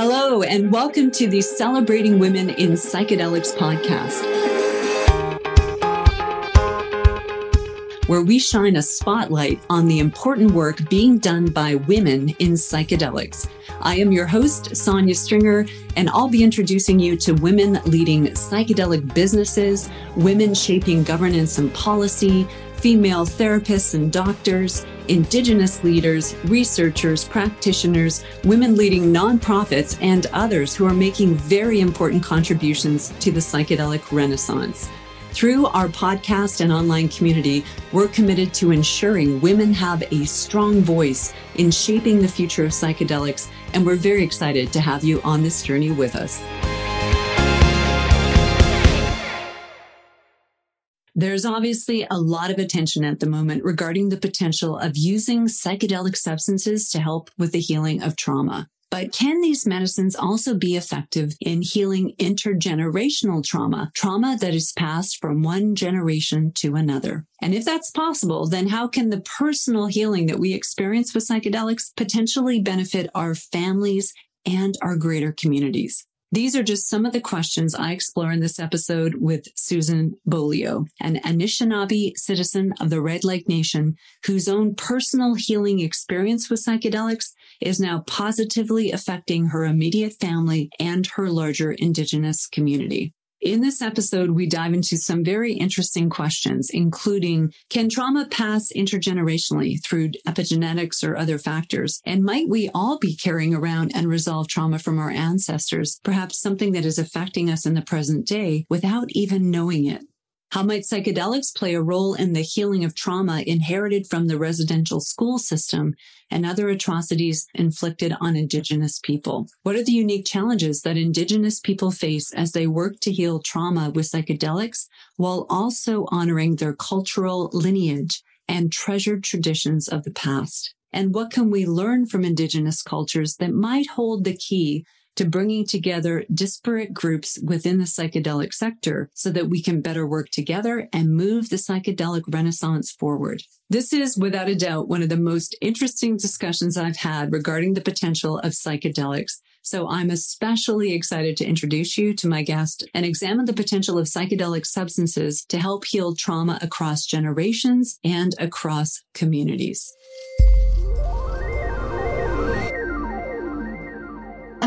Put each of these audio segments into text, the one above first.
Hello, and welcome to the Celebrating Women in Psychedelics podcast, where we shine a spotlight on the important work being done by women in psychedelics. I am your host, Sonia Stringer, and I'll be introducing you to women leading psychedelic businesses, women shaping governance and policy, female therapists and doctors, Indigenous leaders, researchers, practitioners, women leading nonprofits, and others who are making very important contributions to the psychedelic renaissance. Through our podcast and online community, we're committed to ensuring women have a strong voice in shaping the future of psychedelics, and we're very excited to have you on this journey with us. There's obviously a lot of attention at the moment regarding the potential of using psychedelic substances to help with the healing of trauma. But can these medicines also be effective in healing intergenerational trauma, trauma that is passed from one generation to another? And if that's possible, then how can the personal healing that we experience with psychedelics potentially benefit our families and our greater communities? These are just some of the questions I explore in this episode with Susan Beaulieu, an Anishinaabe citizen of the Red Lake Nation whose own personal healing experience with psychedelics is now positively affecting her immediate family and her larger Indigenous community. In this episode, we dive into some very interesting questions, including can trauma pass intergenerationally through epigenetics or other factors? And might we all be carrying around unresolved trauma from our ancestors, perhaps something that is affecting us in the present day without even knowing it? How might psychedelics play a role in the healing of trauma inherited from the residential school system and other atrocities inflicted on Indigenous people? What are the unique challenges that Indigenous people face as they work to heal trauma with psychedelics while also honoring their cultural lineage and treasured traditions of the past? And what can we learn from Indigenous cultures that might hold the key to bringing together disparate groups within the psychedelic sector so that we can better work together and move the psychedelic renaissance forward. This is without a doubt one of the most interesting discussions I've had regarding the potential of psychedelics. So I'm especially excited to introduce you to my guest and examine the potential of psychedelic substances to help heal trauma across generations and across communities.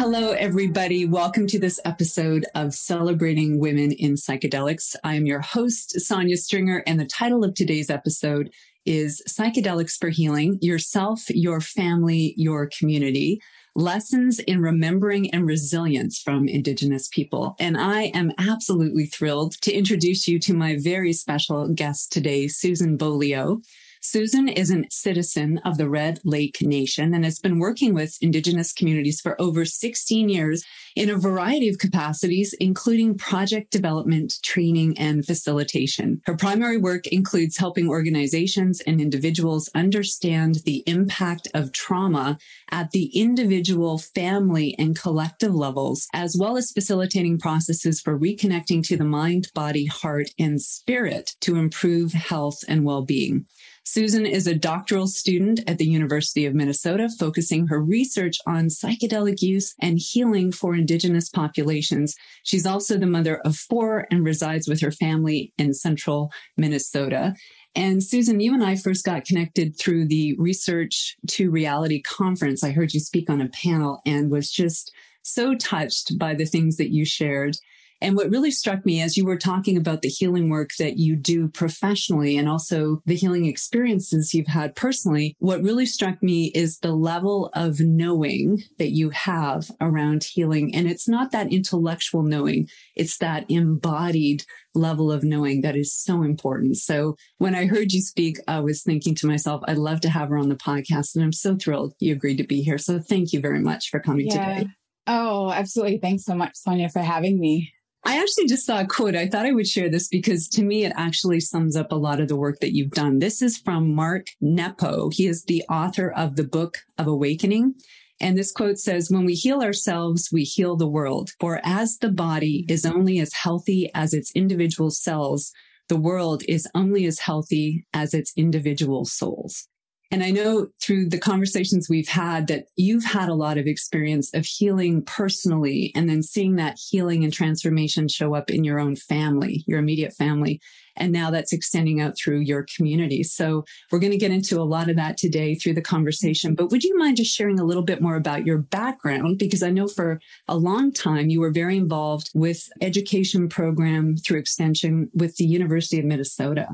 Hello, everybody. Welcome to this episode of Celebrating Women in Psychedelics. I am your host, Sonia Stringer, and the title of today's episode is Psychedelics for Healing Yourself, Your Family, Your Community Lessons in Remembering and Resilience from Indigenous People. And I am absolutely thrilled to introduce you to my very special guest today, Susan Beaulieu. Susan is a citizen of the Red Lake Nation and has been working with Indigenous communities for over 16 years in a variety of capacities, including project development, training, and facilitation. Her primary work includes helping organizations and individuals understand the impact of trauma at the individual, family, and collective levels, as well as facilitating processes for reconnecting to the mind, body, heart, and spirit to improve health and well-being. Susan is a doctoral student at the University of Minnesota, focusing her research on psychedelic use and healing for Indigenous populations. She's also the mother of four and resides with her family in central Minnesota. And Susan, you and I first got connected through the Research to Reality conference. I heard you speak on a panel and was just so touched by the things that you shared. And what really struck me as you were talking about the healing work that you do professionally and also the healing experiences you've had personally, what really struck me is the level of knowing that you have around healing. And it's not that intellectual knowing, it's that embodied level of knowing that is so important. So when I heard you speak, I was thinking to myself, I'd love to have her on the podcast. And I'm so thrilled you agreed to be here. So thank you very much for coming yeah. today. Oh, absolutely. Thanks so much, Sonia, for having me. I actually just saw a quote. I thought I would share this because to me, it actually sums up a lot of the work that you've done. This is from Mark Nepo. He is the author of the book of awakening. And this quote says, when we heal ourselves, we heal the world. For as the body is only as healthy as its individual cells, the world is only as healthy as its individual souls. And I know through the conversations we've had that you've had a lot of experience of healing personally and then seeing that healing and transformation show up in your own family, your immediate family. And now that's extending out through your community. So we're going to get into a lot of that today through the conversation. But would you mind just sharing a little bit more about your background? Because I know for a long time you were very involved with education program through extension with the University of Minnesota.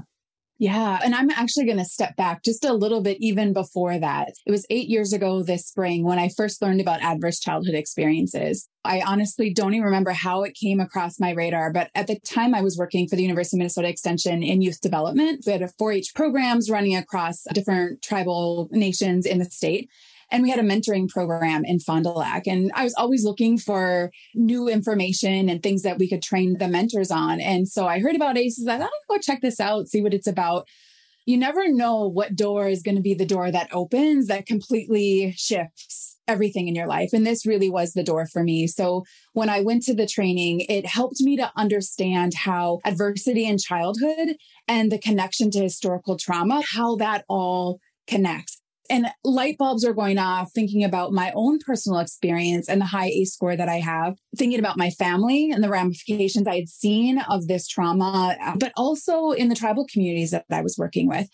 Yeah. And I'm actually going to step back just a little bit even before that. It was eight years ago this spring when I first learned about adverse childhood experiences. I honestly don't even remember how it came across my radar, but at the time I was working for the University of Minnesota Extension in youth development. We had a 4 H programs running across different tribal nations in the state. And we had a mentoring program in Fond du Lac. And I was always looking for new information and things that we could train the mentors on. And so I heard about ACEs. I thought, I'll go check this out, see what it's about. You never know what door is going to be the door that opens that completely shifts everything in your life. And this really was the door for me. So when I went to the training, it helped me to understand how adversity in childhood and the connection to historical trauma, how that all connects and light bulbs are going off thinking about my own personal experience and the high ACE score that I have, thinking about my family and the ramifications I had seen of this trauma, uh, but also in the tribal communities that I was working with.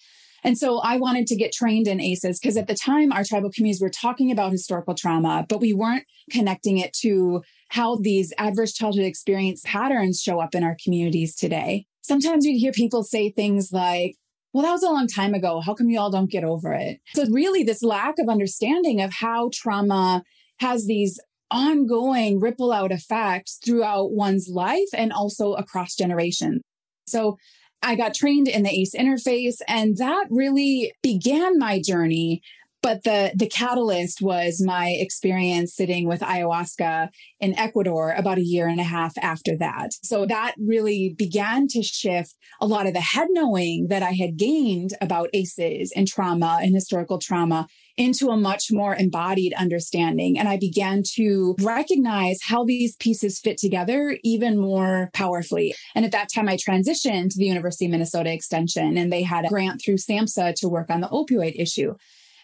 And so I wanted to get trained in ACEs because at the time our tribal communities were talking about historical trauma, but we weren't connecting it to how these adverse childhood experience patterns show up in our communities today. Sometimes you'd hear people say things like, well, that was a long time ago. How come you all don't get over it? So, really, this lack of understanding of how trauma has these ongoing ripple out effects throughout one's life and also across generations. So, I got trained in the ACE interface, and that really began my journey but the the catalyst was my experience sitting with ayahuasca in Ecuador about a year and a half after that. So that really began to shift a lot of the head knowing that I had gained about ACEs and trauma and historical trauma into a much more embodied understanding. And I began to recognize how these pieces fit together even more powerfully. And at that time, I transitioned to the University of Minnesota Extension, and they had a grant through SAMHSA to work on the opioid issue.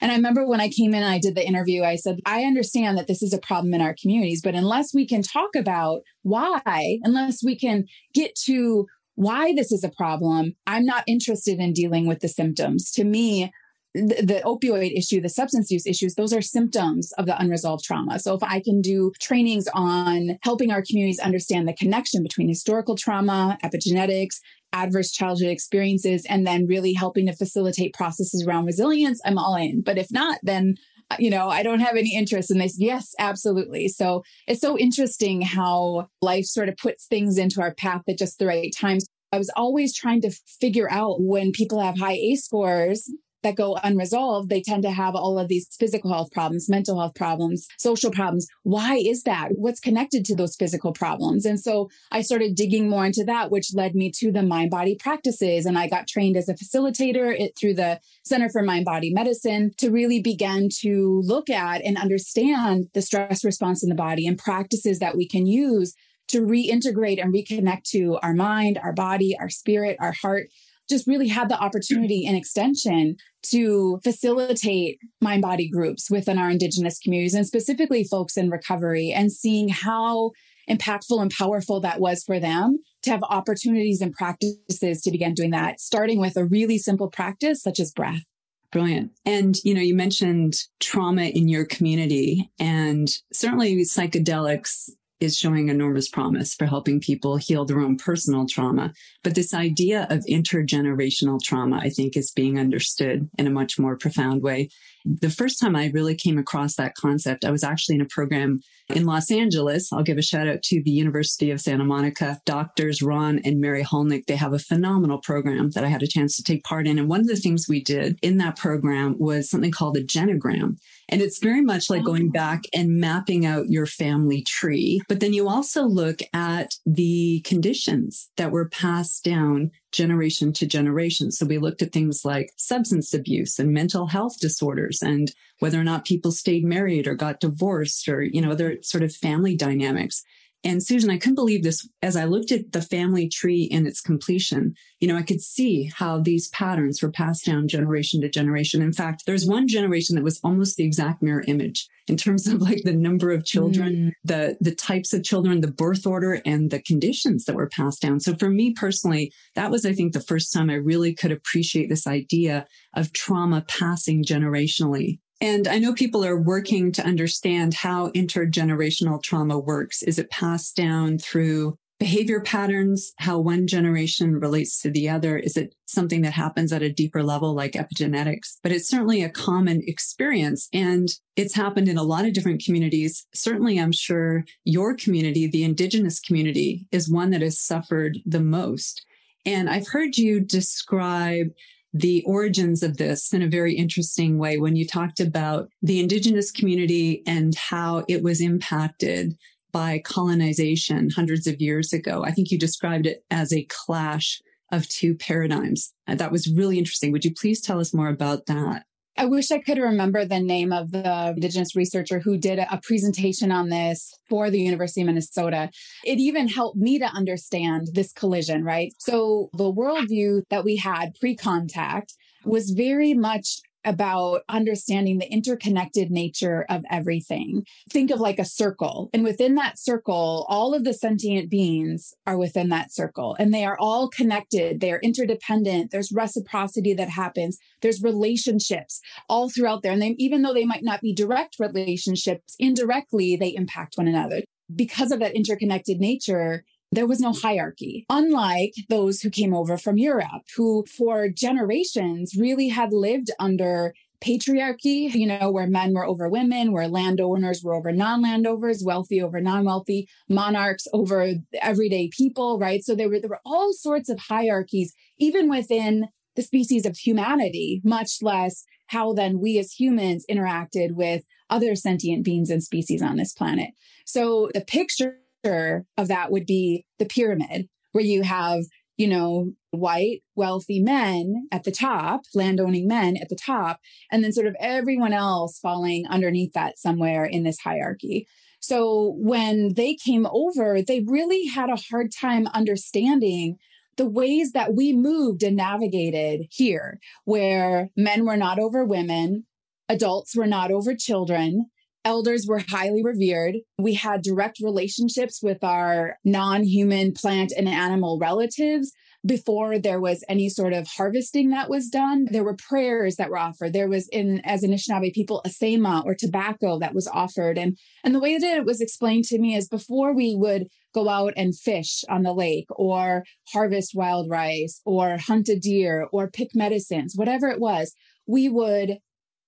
And I remember when I came in and I did the interview, I said, I understand that this is a problem in our communities, but unless we can talk about why, unless we can get to why this is a problem, I'm not interested in dealing with the symptoms. To me, the, the, opioid issue, the substance use issues, those are symptoms of the unresolved trauma. So if I can do trainings on helping our communities understand the connection between historical trauma, epigenetics, adverse childhood experiences and then really helping to facilitate processes around resilience, I'm all in. But if not, then you know, I don't have any interest. They said, yes, absolutely. So it's so interesting how life sort of puts things into our path at just the right times. I was always trying to figure out when people have high ACE scores, that go unresolved, they tend to have all of these physical health problems, mental health problems, social problems. Why is that? What's connected to those physical problems? And so I started digging more into that, which led me to the mind body practices. And I got trained as a facilitator it, through the Center for Mind Body Medicine to really begin to look at and understand the stress response in the body and practices that we can use to reintegrate and reconnect to our mind, our body, our spirit, our heart just really had the opportunity in extension to facilitate mind body groups within our indigenous communities and specifically folks in recovery and seeing how impactful and powerful that was for them to have opportunities and practices to begin doing that starting with a really simple practice such as breath Brilliant. And, you know, you mentioned trauma in your community and certainly psychedelics is showing enormous promise for helping people heal their own personal trauma. But this idea of intergenerational trauma, I think, is being understood in a much more profound way. The first time I really came across that concept, I was actually in a program in Los Angeles. I'll give a shout out to the University of Santa Monica, doctors Ron and Mary Hulnick. They have a phenomenal program that I had a chance to take part in. And one of the things we did in that program was something called a genogram. And it's very much like going oh. back and mapping out your family tree. But then you also look at the conditions that were passed down generation to generation. So we looked at things like substance abuse and mental health disorders and whether or not people stayed married or got divorced or, you know, other sort of family dynamics. And Susan, I couldn't believe this as I looked at the family tree in its completion. You know, I could see how these patterns were passed down generation to generation. In fact, there's one generation that was almost the exact mirror image in terms of like the number of children, mm. the the types of children, the birth order and the conditions that were passed down. So for me personally, that was I think the first time I really could appreciate this idea of trauma passing generationally. And I know people are working to understand how intergenerational trauma works. Is it passed down through behavior patterns, how one generation relates to the other? Is it something that happens at a deeper level like epigenetics? But it's certainly a common experience and it's happened in a lot of different communities. Certainly, I'm sure your community, the indigenous community, is one that has suffered the most. And I've heard you describe the origins of this in a very interesting way when you talked about the indigenous community and how it was impacted by colonization hundreds of years ago. I think you described it as a clash of two paradigms. That was really interesting. Would you please tell us more about that? I wish I could remember the name of the Indigenous researcher who did a presentation on this for the University of Minnesota. It even helped me to understand this collision, right? So the worldview that we had pre contact was very much about understanding the interconnected nature of everything. Think of like a circle. And within that circle, all of the sentient beings are within that circle and they are all connected. They are interdependent. There's reciprocity that happens. There's relationships all throughout there. And even though they might not be direct relationships, indirectly, they impact one another. Because of that interconnected nature, there was no hierarchy, unlike those who came over from Europe, who for generations really had lived under patriarchy, you know, where men were over women, where landowners were over non landowners, wealthy over non wealthy, monarchs over everyday people, right? So there were, there were all sorts of hierarchies, even within the species of humanity, much less how then we as humans interacted with other sentient beings and species on this planet. So the picture of that would be the pyramid, where you have, you know, white, wealthy men at the top, landowning men at the top, and then sort of everyone else falling underneath that somewhere in this hierarchy. So when they came over, they really had a hard time understanding the ways that we moved and navigated here, where men were not over women, adults were not over children, elders were highly revered. We had direct relationships with our non human plant and animal relatives. Before there was any sort of harvesting that was done, there were prayers that were offered. There was in, as Anishinaabe people, a asema or tobacco that was offered. And, and the way that it was explained to me is before we would go out and fish on the lake or harvest wild rice or hunt a deer or pick medicines, whatever it was, we would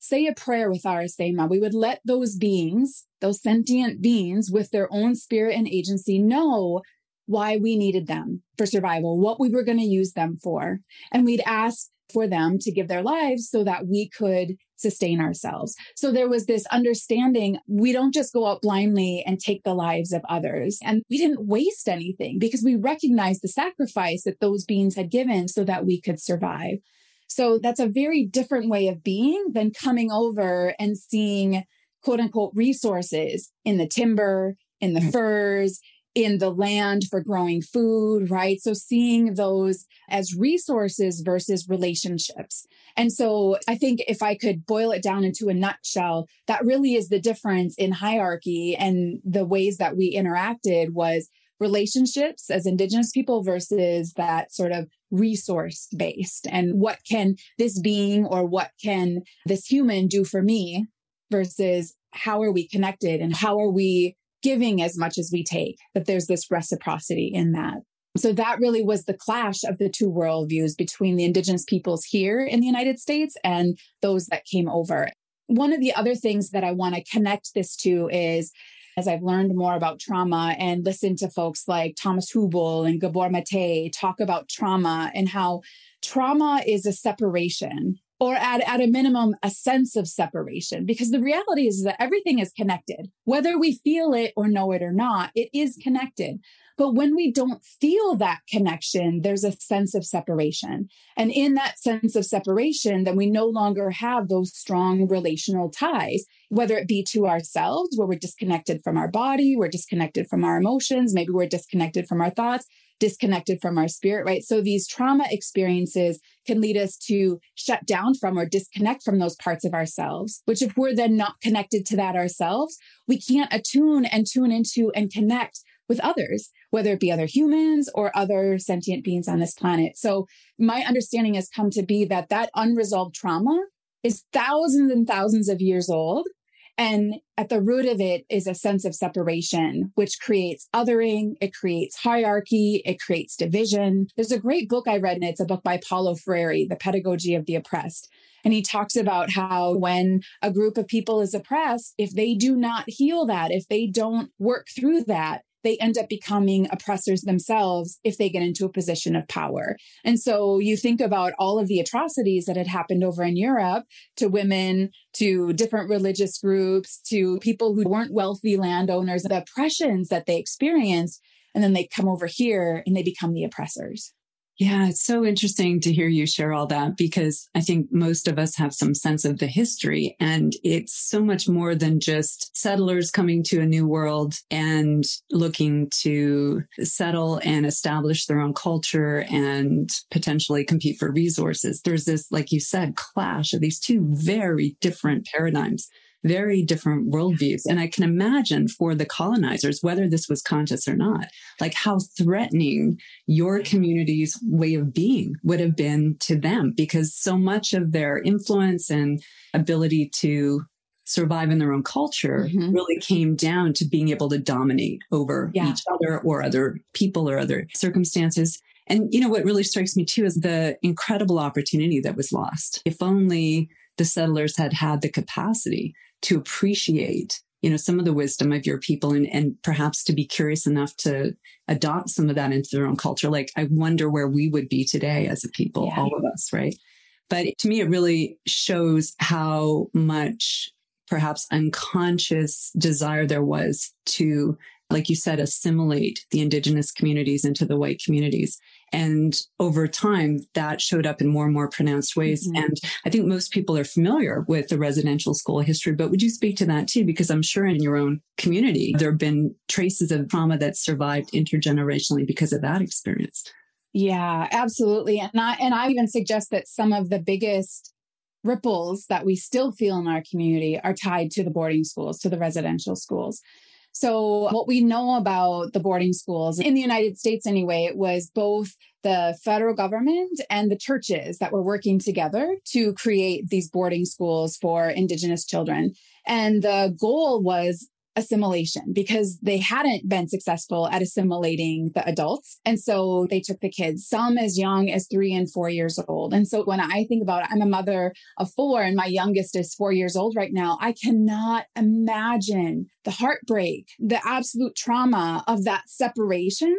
say a prayer with our Asema. We would let those beings, those sentient beings with their own spirit and agency know why we needed them for survival, what we were going to use them for. And we'd ask for them to give their lives so that we could sustain ourselves. So there was this understanding we don't just go out blindly and take the lives of others. And we didn't waste anything because we recognized the sacrifice that those beings had given so that we could survive. So that's a very different way of being than coming over and seeing quote unquote resources in the timber, in the mm. furs, in the land for growing food, right? So seeing those as resources versus relationships. And so I think if I could boil it down into a nutshell, that really is the difference in hierarchy and the ways that we interacted was relationships as indigenous people versus that sort of resource based and what can this being or what can this human do for me versus how are we connected and how are we giving as much as we take that there's this reciprocity in that. So that really was the clash of the two worldviews between the indigenous peoples here in the united states and those that came over. One of the other things that i want to connect this to is as I've learned more about trauma and listened to folks like Thomas Hübl and Gabor Mate talk about trauma and how trauma is a separation or at, at a minimum, a sense of separation. Because the reality is that everything is connected. Whether we feel it or know it or not, it is connected. But when we don't feel that connection, there's a sense of separation. And in that sense of separation, then we no longer have those strong relational ties, whether it be to ourselves, where we're disconnected from our body, we're disconnected from our emotions, maybe we're disconnected from our thoughts, disconnected from our spirit, right? So these trauma experiences can lead us to shut down from or disconnect from those parts of ourselves, which if we're then not connected to that ourselves, we can't attune and tune into and connect with others, whether it be other humans or other sentient beings on this planet. So my understanding has come to be that that unresolved trauma is thousands and thousands of years old and at the root of it is a sense of separation, which creates othering, it creates hierarchy, it creates division. There's a great book I read, and it's a book by Paulo Freire, The Pedagogy of the Oppressed. And he talks about how when a group of people is oppressed, if they do not heal that, if they don't work through that, they end up becoming oppressors themselves if they get into a position of power. And so you think about all of the atrocities that had happened over in Europe to women, to different religious groups, to people who weren't wealthy landowners, the oppressions that they experienced. And then they come over here and they become the oppressors. Yeah, it's so interesting to hear you share all that because I think most of us have some sense of the history and it's so much more than just settlers coming to a new world and looking to settle and establish their own culture and potentially compete for resources. There's this, like you said, clash of these two very different paradigms very different worldviews. And I can imagine for the colonizers, whether this was conscious or not, like how threatening your community's way of being would have been to them because so much of their influence and ability to survive in their own culture mm-hmm. really came down to being able to dominate over yeah. each other or other people or other circumstances. And, you know, what really strikes me too is the incredible opportunity that was lost. If only the settlers had had the capacity to appreciate you know some of the wisdom of your people and and perhaps to be curious enough to adopt some of that into their own culture. Like i wonder where we would be today as a people yeah. all of us right? But to me it really shows how much perhaps unconscious desire there was to like you said assimilate the indigenous communities into the white communities and over time, that showed up in more and more pronounced ways. Mm-hmm. And I think most people are familiar with the residential school history, but would you speak to that too? Because I'm sure in your own community, there have been traces of trauma that survived intergenerationally because of that experience. Yeah, absolutely. And I, and I even suggest that some of the biggest ripples that we still feel in our community are tied to the boarding schools, to the residential schools. So, what we know about the boarding schools in the United States, anyway, it was both the federal government and the churches that were working together to create these boarding schools for Indigenous children. And the goal was assimilation because they hadn't been successful at assimilating the adults. And so they took the kids, some as young as three and four years old. And so when I think about it, I'm a mother of four and my youngest is four years old right now. I cannot imagine the heartbreak, the absolute trauma of that separation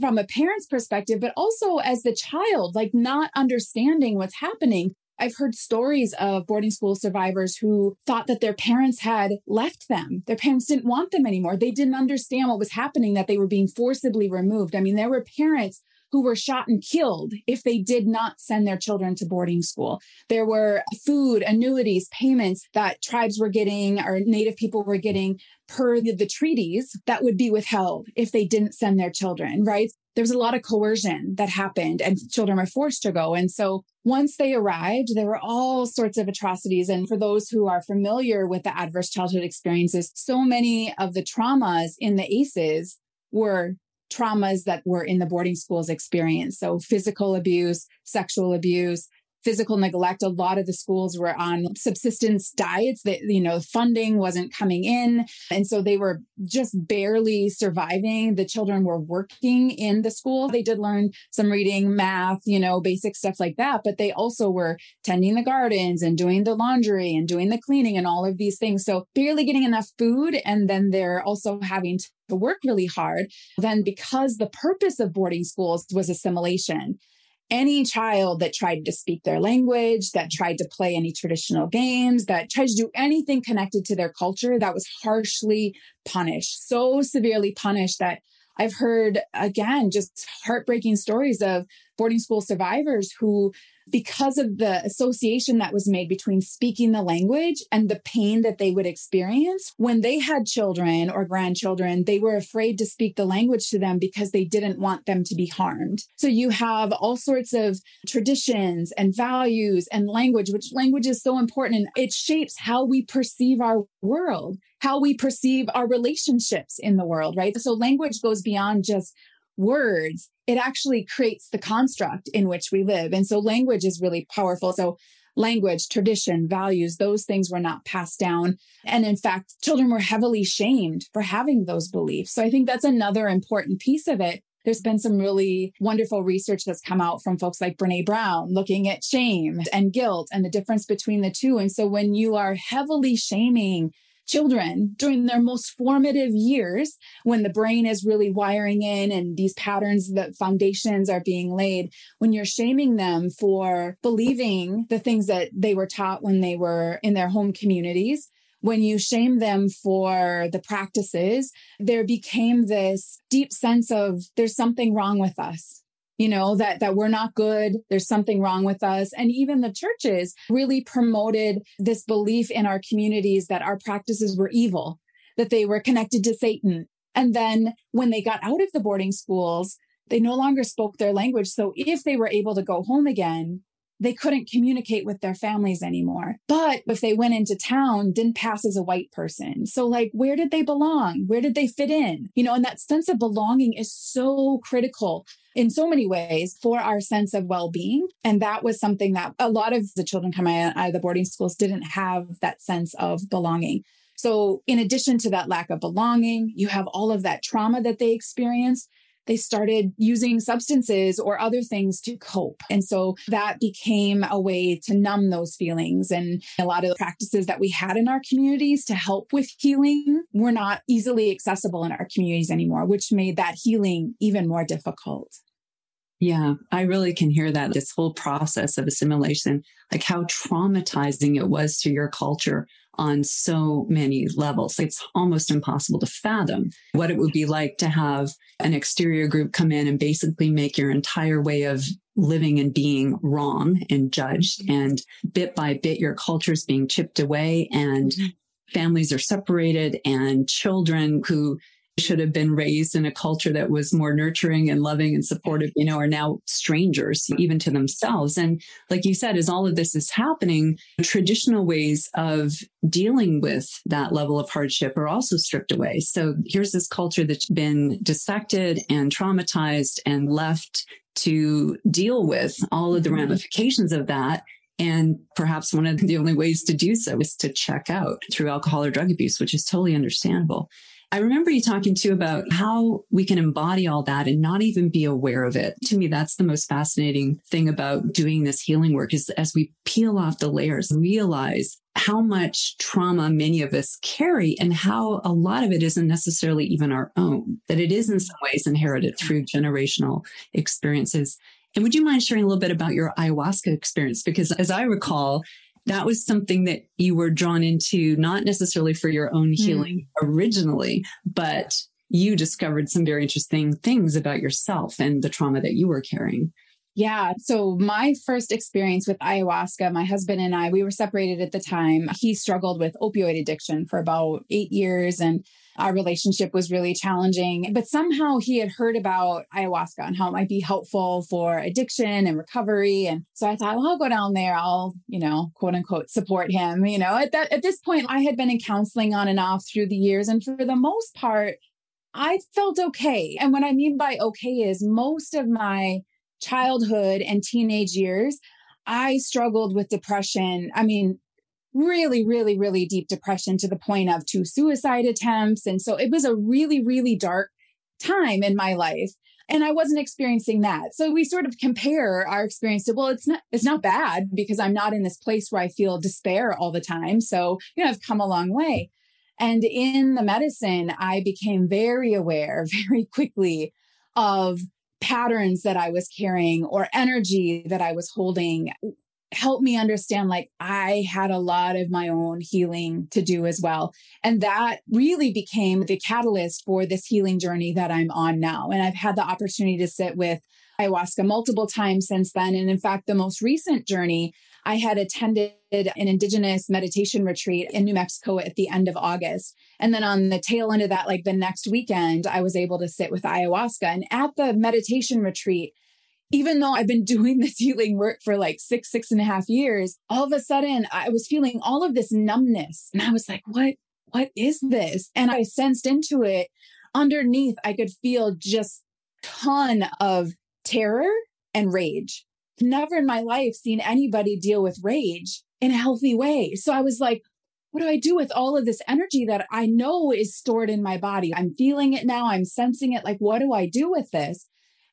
from a parent's perspective, but also as the child, like not understanding what's happening. I've heard stories of boarding school survivors who thought that their parents had left them. Their parents didn't want them anymore. They didn't understand what was happening, that they were being forcibly removed. I mean, there were parents who were shot and killed if they did not send their children to boarding school. There were food, annuities, payments that tribes were getting or Native people were getting per the, the treaties that would be withheld if they didn't send their children, right? There was a lot of coercion that happened and children were forced to go. And so once they arrived, there were all sorts of atrocities. And for those who are familiar with the adverse childhood experiences, so many of the traumas in the ACEs were traumas that were in the boarding schools experience. So physical abuse, sexual abuse, physical neglect. A lot of the schools were on subsistence diets that, you know, funding wasn't coming in. And so they were just barely surviving. The children were working in the school. They did learn some reading, math, you know, basic stuff like that, but they also were tending the gardens and doing the laundry and doing the cleaning and all of these things. So barely getting enough food. And then they're also having to work really hard. Then because the purpose of boarding schools was assimilation any child that tried to speak their language, that tried to play any traditional games, that tried to do anything connected to their culture, that was harshly punished, so severely punished that I've heard again just heartbreaking stories of boarding school survivors who because of the association that was made between speaking the language and the pain that they would experience when they had children or grandchildren they were afraid to speak the language to them because they didn't want them to be harmed. So you have all sorts of traditions and values and language which language is so important and it shapes how we perceive our world how we perceive our relationships in the world right? So language goes beyond just words, it actually creates the construct in which we live. And so language is really powerful. So language, tradition, values, those things were not passed down. And in fact, children were heavily shamed for having those beliefs. So I think that's another important piece of it. There's been some really wonderful research that's come out from folks like Brene Brown looking at shame and guilt and the difference between the two. And so when you are heavily shaming children during their most formative years when the brain is really wiring in and these patterns the foundations are being laid when you're shaming them for believing the things that they were taught when they were in their home communities when you shame them for the practices there became this deep sense of there's something wrong with us you know that that we're not good there's something wrong with us. And even the churches really promoted this belief in our communities that our practices were evil that they were connected to satan. And then when they got out of the boarding schools they no longer spoke their language. So if they were able to go home again they couldn't communicate with their families anymore. But if they went into town, didn't pass as a white person. So like, where did they belong? Where did they fit in? You know, and that sense of belonging is so critical in so many ways for our sense of well-being. And that was something that a lot of the children coming out of the boarding schools didn't have that sense of belonging. So in addition to that lack of belonging, you have all of that trauma that they experienced they started using substances or other things to cope. And so that became a way to numb those feelings. And a lot of the practices that we had in our communities to help with healing were not easily accessible in our communities anymore, which made that healing even more difficult. Yeah, I really can hear that. This whole process of assimilation, like how traumatizing it was to your culture on so many levels. It's almost impossible to fathom what it would be like to have an exterior group come in and basically make your entire way of living and being wrong and judged. And bit by bit, your culture is being chipped away and mm-hmm. families are separated and children who should have been raised in a culture that was more nurturing and loving and supportive, you know, are now strangers even to themselves. And like you said, as all of this is happening, traditional ways of dealing with that level of hardship are also stripped away. So here's this culture that's been dissected and traumatized and left to deal with all of the mm-hmm. ramifications of that. And perhaps one of the only ways to do so is to check out through alcohol or drug abuse, which is totally understandable. I remember you talking too about how we can embody all that and not even be aware of it. To me, that's the most fascinating thing about doing this healing work is as we peel off the layers, realize how much trauma many of us carry and how a lot of it isn't necessarily even our own, that it is in some ways inherited through generational experiences. And would you mind sharing a little bit about your ayahuasca experience? Because as I recall, that was something that you were drawn into, not necessarily for your own healing mm. originally, but you discovered some very interesting things about yourself and the trauma that you were carrying. Yeah. So my first experience with ayahuasca, my husband and I, we were separated at the time. He struggled with opioid addiction for about eight years and our relationship was really challenging. But somehow he had heard about ayahuasca and how it might be helpful for addiction and recovery. And so I thought, well, I'll go down there. I'll, you know, quote unquote, support him. You know, at that at this point, I had been in counseling on and off through the years. And for the most part, I felt okay. And what I mean by okay is most of my childhood and teenage years, I struggled with depression. I mean, really, really, really deep depression to the point of two suicide attempts. And so it was a really, really dark time in my life. And I wasn't experiencing that. So we sort of compare our experience to, well, it's not, it's not bad because I'm not in this place where I feel despair all the time. So, you know, I've come a long way. And in the medicine, I became very aware very quickly of patterns that I was carrying or energy that I was holding helped me understand like I had a lot of my own healing to do as well. And that really became the catalyst for this healing journey that I'm on now. And I've had the opportunity to sit with ayahuasca multiple times since then. And in fact, the most recent journey, I had attended an indigenous meditation retreat in New Mexico at the end of August. And then on the tail end of that, like the next weekend, I was able to sit with ayahuasca. And at the meditation retreat, even though I've been doing this healing work for like six, six and a half years, all of a sudden I was feeling all of this numbness. And I was like, what, what is this? And I sensed into it underneath, I could feel just ton of terror and rage. Never in my life seen anybody deal with rage in a healthy way. So I was like, what do I do with all of this energy that I know is stored in my body? I'm feeling it now. I'm sensing it. Like, what do I do with this?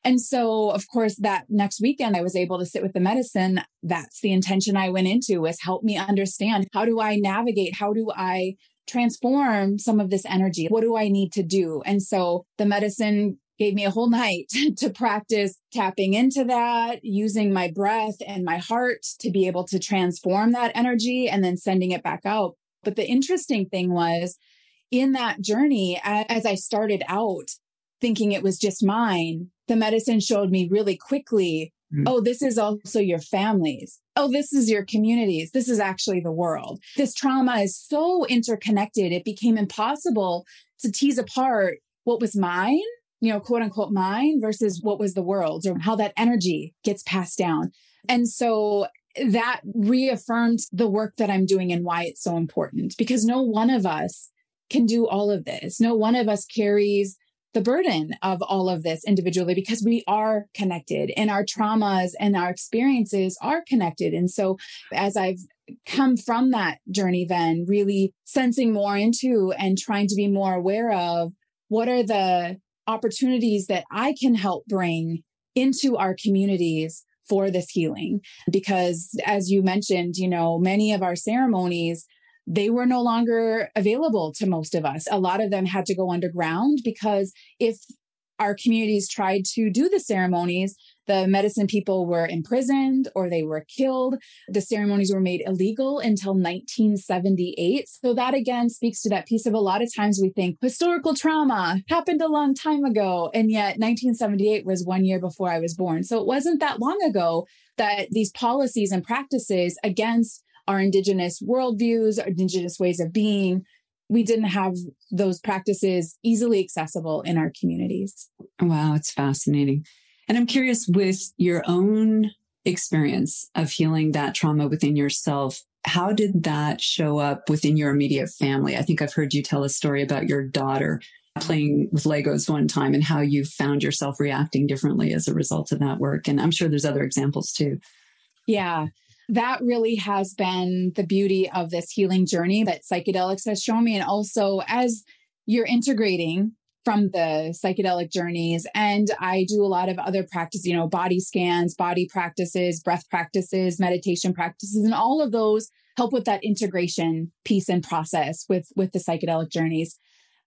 And so, of course, that next weekend, I was able to sit with the medicine. That's the intention I went into was help me understand how do I navigate? How do I transform some of this energy? What do I need to do? And so the medicine gave me a whole night to practice tapping into that, using my breath and my heart to be able to transform that energy and then sending it back out. But the interesting thing was in that journey, as I started out thinking it was just mine, the medicine showed me really quickly mm. oh, this is also your families. Oh, this is your communities. This is actually the world. This trauma is so interconnected, it became impossible to tease apart what was mine, you know, quote unquote mine versus what was the world's or how that energy gets passed down. And so that reaffirmed the work that I'm doing and why it's so important because no one of us can do all of this. No one of us carries the burden of all of this individually because we are connected and our traumas and our experiences are connected. And so as I've come from that journey, then really sensing more into and trying to be more aware of what are the opportunities that I can help bring into our communities for this healing. Because as you mentioned, you know, many of our ceremonies they were no longer available to most of us. A lot of them had to go underground because if our communities tried to do the ceremonies, the medicine people were imprisoned or they were killed. The ceremonies were made illegal until 1978. So that again speaks to that piece of a lot of times we think historical trauma happened a long time ago. And yet 1978 was one year before I was born. So it wasn't that long ago that these policies and practices against our indigenous worldviews, our indigenous ways of being. We didn't have those practices easily accessible in our communities. Wow, it's fascinating. And I'm curious with your own experience of healing that trauma within yourself, how did that show up within your immediate family? I think I've heard you tell a story about your daughter playing with Legos one time and how you found yourself reacting differently as a result of that work. And I'm sure there's other examples too. Yeah that really has been the beauty of this healing journey that psychedelics has shown me. And also, as you're integrating from the psychedelic journeys, and I do a lot of other practice, you know, body scans, body practices, breath practices, meditation practices, and all of those help with that integration piece and process with with the psychedelic journeys.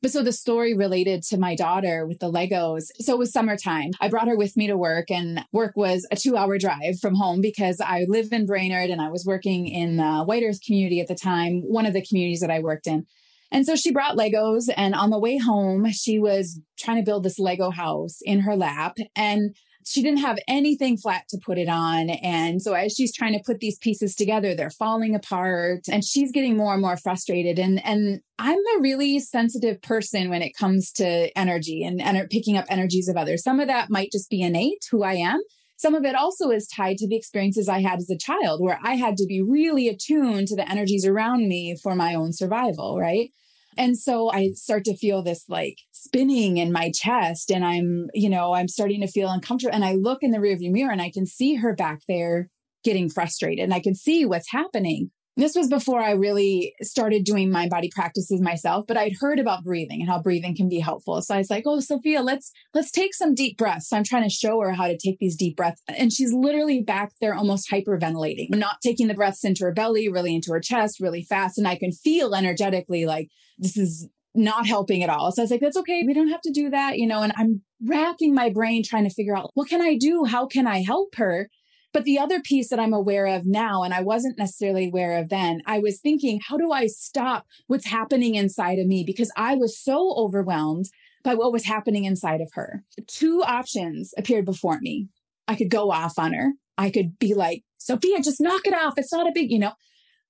But so the story related to my daughter with the Legos. So it was summertime. I brought her with me to work, and work was a two hour drive from home because I live in Brainerd and I was working in the White Earth community at the time, one of the communities that I worked in. And so she brought Legos. And on the way home, she was trying to build this Lego house in her lap. And she didn't have anything flat to put it on. And so as she's trying to put these pieces together, they're falling apart and she's getting more and more frustrated. And, and I'm a really sensitive person when it comes to energy and, and picking up energies of others. Some of that might just be innate who I am. Some of it also is tied to the experiences I had as a child where I had to be really attuned to the energies around me for my own survival, right? And so I start to feel this like spinning in my chest and I'm, you know, I'm starting to feel uncomfortable. And I look in the rearview mirror and I can see her back there getting frustrated and I can see what's happening. This was before I really started doing mind body practices myself, but I'd heard about breathing and how breathing can be helpful. So I was like, "Oh, Sophia, let's let's take some deep breaths." So I'm trying to show her how to take these deep breaths, and she's literally back there almost hyperventilating, not taking the breaths into her belly, really into her chest, really fast, and I can feel energetically like this is not helping at all. So I was like, that's okay. We don't have to do that, you know, and I'm racking my brain trying to figure out what can I do? How can I help her? But the other piece that I'm aware of now, and I wasn't necessarily aware of then, I was thinking, how do I stop what's happening inside of me? Because I was so overwhelmed by what was happening inside of her. Two options appeared before me. I could go off on her. I could be like, Sophia, just knock it off. It's not a big, you know,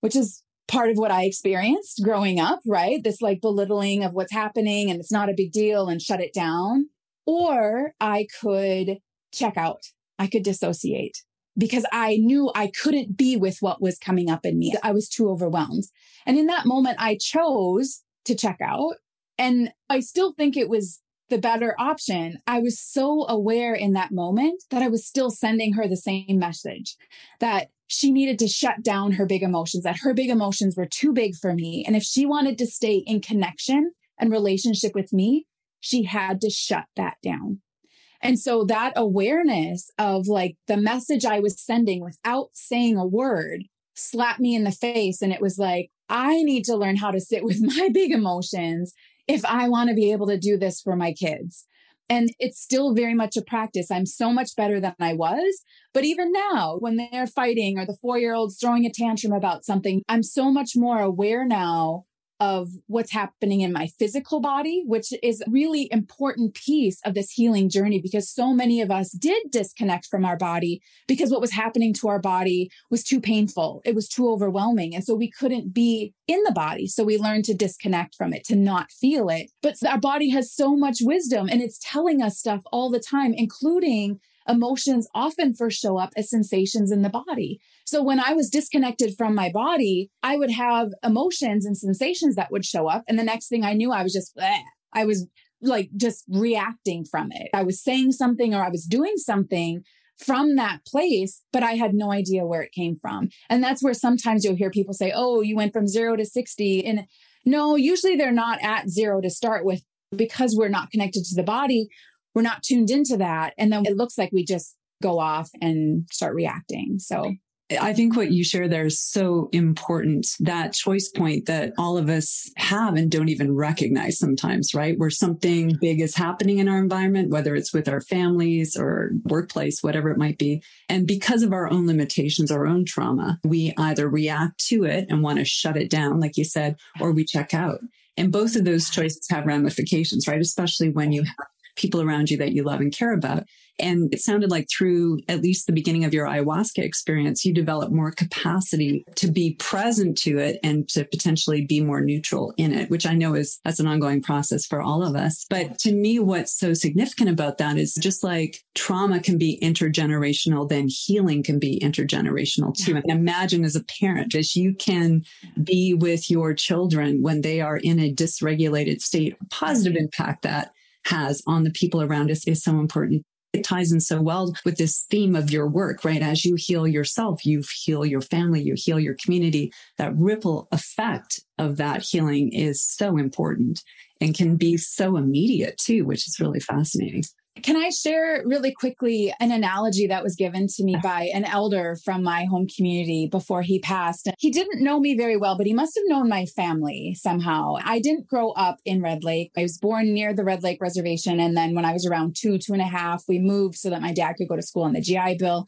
which is part of what I experienced growing up, right? This like belittling of what's happening and it's not a big deal and shut it down. Or I could check out. I could dissociate because I knew I couldn't be with what was coming up in me. I was too overwhelmed. And in that moment, I chose to check out. And I still think it was the better option. I was so aware in that moment that I was still sending her the same message that she needed to shut down her big emotions, that her big emotions were too big for me. And if she wanted to stay in connection and relationship with me, she had to shut that down. And so that awareness of like the message I was sending without saying a word slapped me in the face. And it was like, I need to learn how to sit with my big emotions if I want to be able to do this for my kids. And it's still very much a practice. I'm so much better than I was. But even now, when they're fighting or the four year old's throwing a tantrum about something, I'm so much more aware now of what's happening in my physical body, which is a really important piece of this healing journey because so many of us did disconnect from our body because what was happening to our body was too painful. It was too overwhelming. And so we couldn't be in the body. So we learned to disconnect from it, to not feel it. But our body has so much wisdom and it's telling us stuff all the time, including emotions often first show up as sensations in the body. So when I was disconnected from my body, I would have emotions and sensations that would show up. And the next thing I knew, I was just, bleh. I was like just reacting from it. I was saying something or I was doing something from that place, but I had no idea where it came from. And that's where sometimes you'll hear people say, Oh, you went from zero to 60. And no, usually they're not at zero to start with because we're not connected to the body we're not tuned into that. And then it looks like we just go off and start reacting. So I think what you share there is so important. That choice point that all of us have and don't even recognize sometimes, right? Where something big is happening in our environment, whether it's with our families or workplace, whatever it might be. And because of our own limitations, our own trauma, we either react to it and want to shut it down, like you said, or we check out. And both of those choices have ramifications, right? Especially when you have people around you that you love and care about. And it sounded like through at least the beginning of your ayahuasca experience, you develop more capacity to be present to it and to potentially be more neutral in it, which I know is that's an ongoing process for all of us. But to me, what's so significant about that is just like trauma can be intergenerational, then healing can be intergenerational too. And imagine as a parent, as you can be with your children when they are in a dysregulated state, positive impact that has on the people around us is so important. It ties in so well with this theme of your work, right? As you heal yourself, you heal your family, you heal your community. That ripple effect of that healing is so important and can be so immediate too, which is really fascinating. Can I share really quickly an analogy that was given to me by an elder from my home community before he passed? He didn't know me very well, but he must have known my family somehow. I didn't grow up in Red Lake. I was born near the Red Lake Reservation. And then when I was around two, two and a half, we moved so that my dad could go to school on the GI Bill.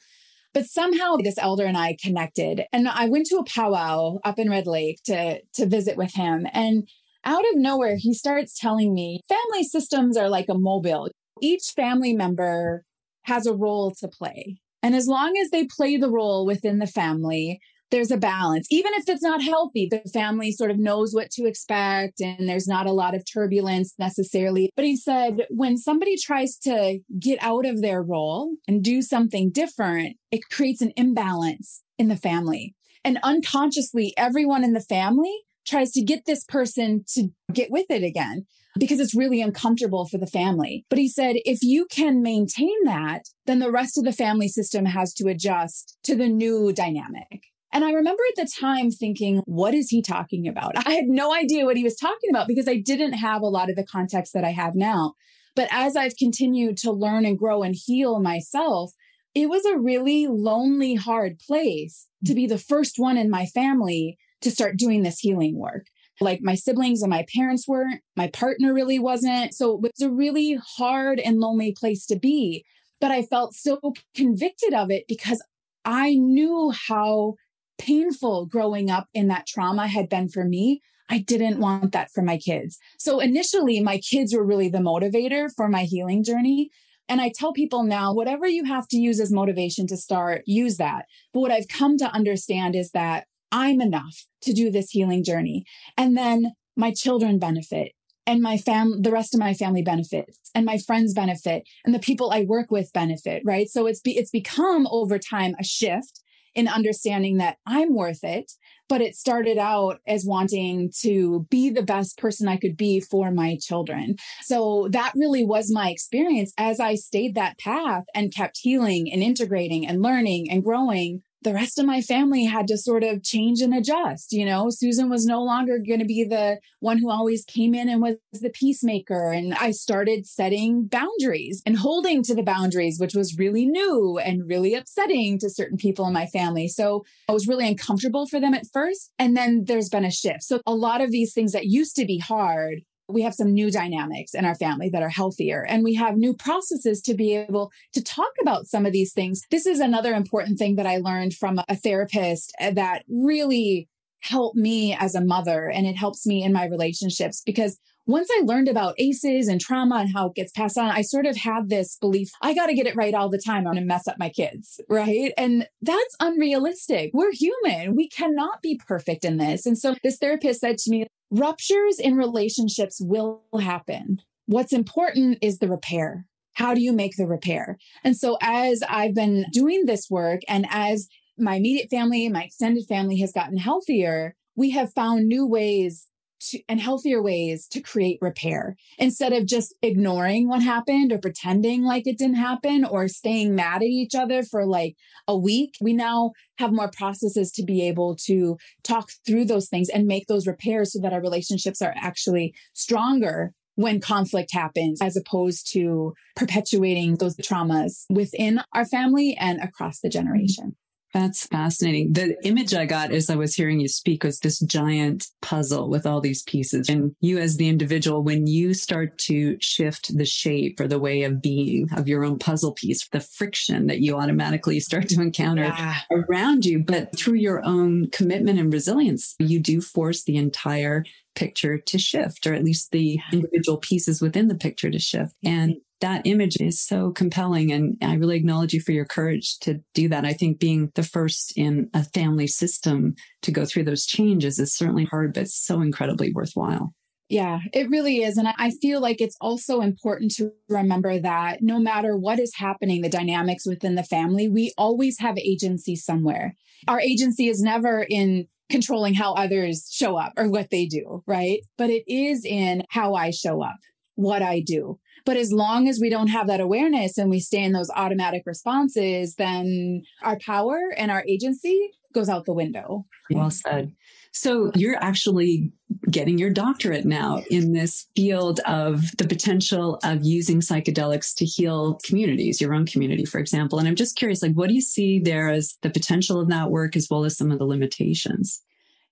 But somehow this elder and I connected. And I went to a powwow up in Red Lake to, to visit with him. And out of nowhere, he starts telling me family systems are like a mobile each family member has a role to play. And as long as they play the role within the family, there's a balance. Even if it's not healthy, the family sort of knows what to expect and there's not a lot of turbulence necessarily. But he said when somebody tries to get out of their role and do something different, it creates an imbalance in the family. And unconsciously, everyone in the family tries to get this person to get with it again because it's really uncomfortable for the family. But he said, if you can maintain that, then the rest of the family system has to adjust to the new dynamic. And I remember at the time thinking, what is he talking about? I had no idea what he was talking about because I didn't have a lot of the context that I have now. But as I've continued to learn and grow and heal myself, it was a really lonely, hard place to be the first one in my family to start doing this healing work Like my siblings and my parents weren't, my partner really wasn't. So it was a really hard and lonely place to be. But I felt so convicted of it because I knew how painful growing up in that trauma had been for me. I didn't want that for my kids. So initially, my kids were really the motivator for my healing journey. And I tell people now, whatever you have to use as motivation to start, use that. But what I've come to understand is that I'm enough to do this healing journey. And then my children benefit and my fam the rest of my family benefits and my friends benefit and the people I work with benefit, right? So it's be, it's become over time a shift in understanding that I'm worth it. But it started out as wanting to be the best person I could be for my children. So that really was my experience as I stayed that path and kept healing and integrating and learning and growing the rest of my family had to sort of change and adjust. You know, Susan was no longer going to be the one who always came in and was the peacemaker. And I started setting boundaries and holding to the boundaries, which was really new and really upsetting to certain people in my family. So I was really uncomfortable for them at first. And then there's been a shift. So a lot of these things that used to be hard we have some new dynamics in our family that are healthier and we have new processes to be able to talk about some of these things. This is another important thing that I learned from a therapist eh, that really helped me as a mother and it helps me in my relationships because once I learned about ACEs and trauma and how it gets passed on, I sort of had this belief I got to get it right all the time. I'm going to mess up my kids. Right. And that's unrealistic. We're human. We cannot be perfect in this. And so this therapist said to me, Ruptures in relationships will happen. What's important is the repair. How do you make the repair? And so, as I've been doing this work and as my immediate family, my extended family has gotten healthier, we have found new ways to, and healthier ways to create repair instead of just ignoring what happened or pretending like it didn't happen or staying mad at each other for like a week. We now have more processes to be able to talk through those things and make those repairs so that our relationships are actually stronger when conflict happens, as opposed to perpetuating those traumas within our family and across the generation. That's fascinating. The image I got as I was hearing you speak was this giant puzzle with all these pieces. And you, as the individual, when you start to shift the shape or the way of being of your own puzzle piece, the friction that you automatically start to encounter yeah. around you, but through your own commitment and resilience, you do force the entire picture to shift, or at least the individual pieces within the picture to shift. And mm-hmm. That image is so compelling. And I really acknowledge you for your courage to do that. I think being the first in a family system to go through those changes is certainly hard, but so incredibly worthwhile. Yeah, it really is. And I feel like it's also important to remember that no matter what is happening, the dynamics within the family, we always have agency somewhere. Our agency is never in controlling how others show up or what they do, right? But it is in how I show up, what I do. But as long as we don't have that awareness and we stay in those automatic responses, then our power and our agency goes out the window. Well said. So you're actually getting your doctorate now in this field of the potential of using psychedelics to heal communities, your own community, for example. And I'm just curious, like, what do you see there as the potential of that work as well as some of the limitations?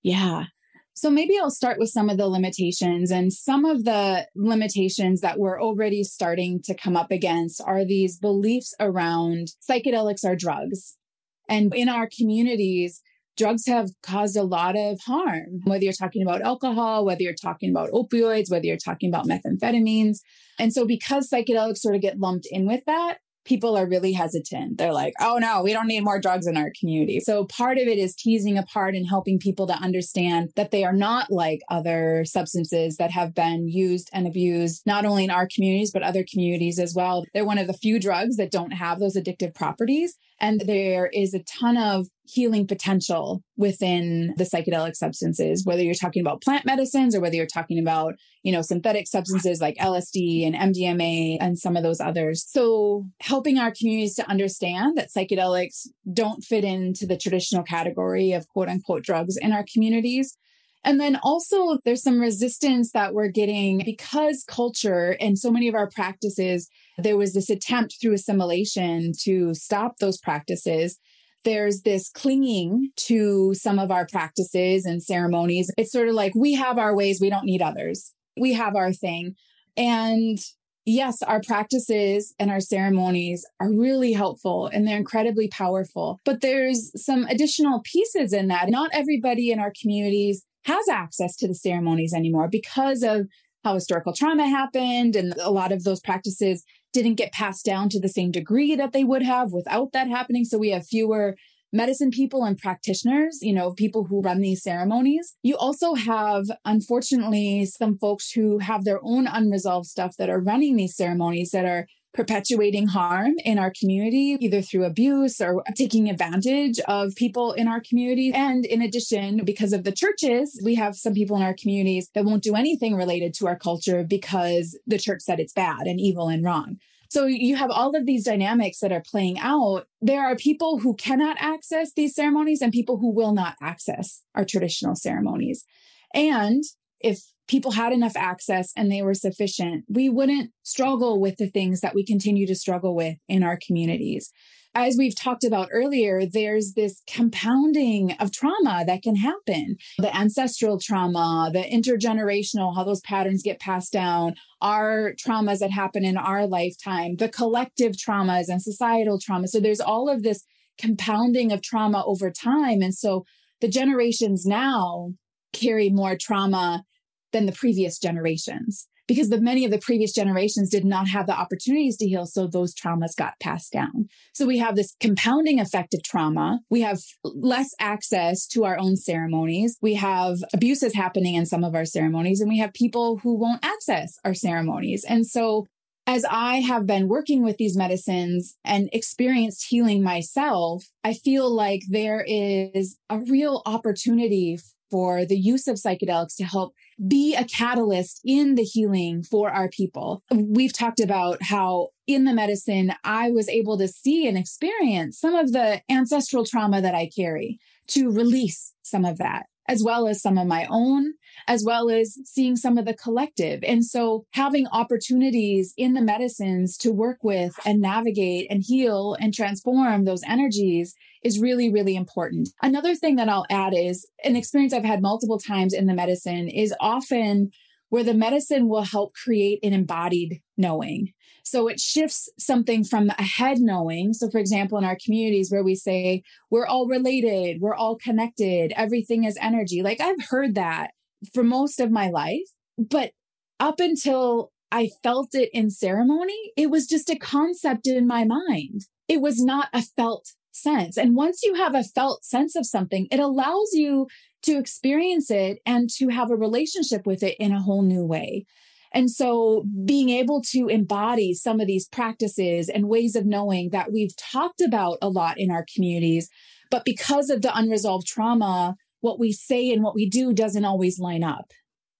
Yeah. So maybe I'll start with some of the limitations and some of the limitations that we're already starting to come up against are these beliefs around psychedelics are drugs. And in our communities, drugs have caused a lot of harm, whether you're talking about alcohol, whether you're talking about opioids, whether you're talking about methamphetamines. And so because psychedelics sort of get lumped in with that, people are really hesitant. They're like, oh no, we don't need more drugs in our community. So part of it is teasing apart and helping people to understand that they are not like other substances that have been used and abused, not only in our communities, but other communities as well. They're one of the few drugs that don't have those addictive properties. And there is a ton of healing potential within the psychedelic substances, whether you're talking about plant medicines or whether you're talking about, you know, synthetic substances like LSD and MDMA and some of those others. So helping our communities to understand that psychedelics don't fit into the traditional category of quote unquote drugs in our communities. And then also there's some resistance that we're getting because culture and so many of our practices there was this attempt through assimilation to stop those practices there's this clinging to some of our practices and ceremonies. It's sort of like we have our ways, we don't need others. We have our thing. And yes, our practices and our ceremonies are really helpful and they're incredibly powerful. But there's some additional pieces in that. Not everybody in our communities has access to the ceremonies anymore because of how historical trauma happened and a lot of those practices didn't get passed down to the same degree that they would have without that happening. So we have fewer medicine people and practitioners, you know, people who run these ceremonies. You also have, unfortunately, some folks who have their own unresolved stuff that are running these ceremonies that are perpetuating harm in our community, either through abuse or taking advantage of people in our community. And in addition, because of the churches, we have some people in our communities that won't do anything related to our culture because the church said it's bad and evil and wrong. So you have all of these dynamics that are playing out. There are people who cannot access these ceremonies and people who will not access our traditional ceremonies. And if people had enough access and they were sufficient, we wouldn't struggle with the things that we continue to struggle with in our communities. As we've talked about earlier, there's this compounding of trauma that can happen the ancestral trauma, the intergenerational, how those patterns get passed down, our traumas that happen in our lifetime, the collective traumas and societal trauma. So there's all of this compounding of trauma over time. And so the generations now carry more trauma than the previous generations because the many of the previous generations did not have the opportunities to heal so those traumas got passed down. So we have this compounding effect of trauma. We have less access to our own ceremonies. We have abuses happening in some of our ceremonies and we have people who won't access our ceremonies. And so as I have been working with these medicines and experienced healing myself, I feel like there is a real opportunity for the use of psychedelics to help be a catalyst in the healing for our people. We've talked about how in the medicine, I was able to see and experience some of the ancestral trauma that I carry to release some of that as well as some of my own, as well as seeing some of the collective. And so having opportunities in the medicines to work with and navigate and heal and transform those energies is really, really important. Another thing that I'll add is an experience I've had multiple times in the medicine is often where the medicine will help create an embodied knowing. So it shifts something from a head knowing. So, for example, in our communities where we say we're all related, we're all connected, everything is energy. Like I've heard that for most of my life, but up until I felt it in ceremony, it was just a concept in my mind. It was not a felt sense. And once you have a felt sense of something, it allows you to experience it and to have a relationship with it in a whole new way. And so being able to embody some of these practices and ways of knowing that we've talked about a lot in our communities, but because of the unresolved trauma, what we say and what we do doesn't always line up.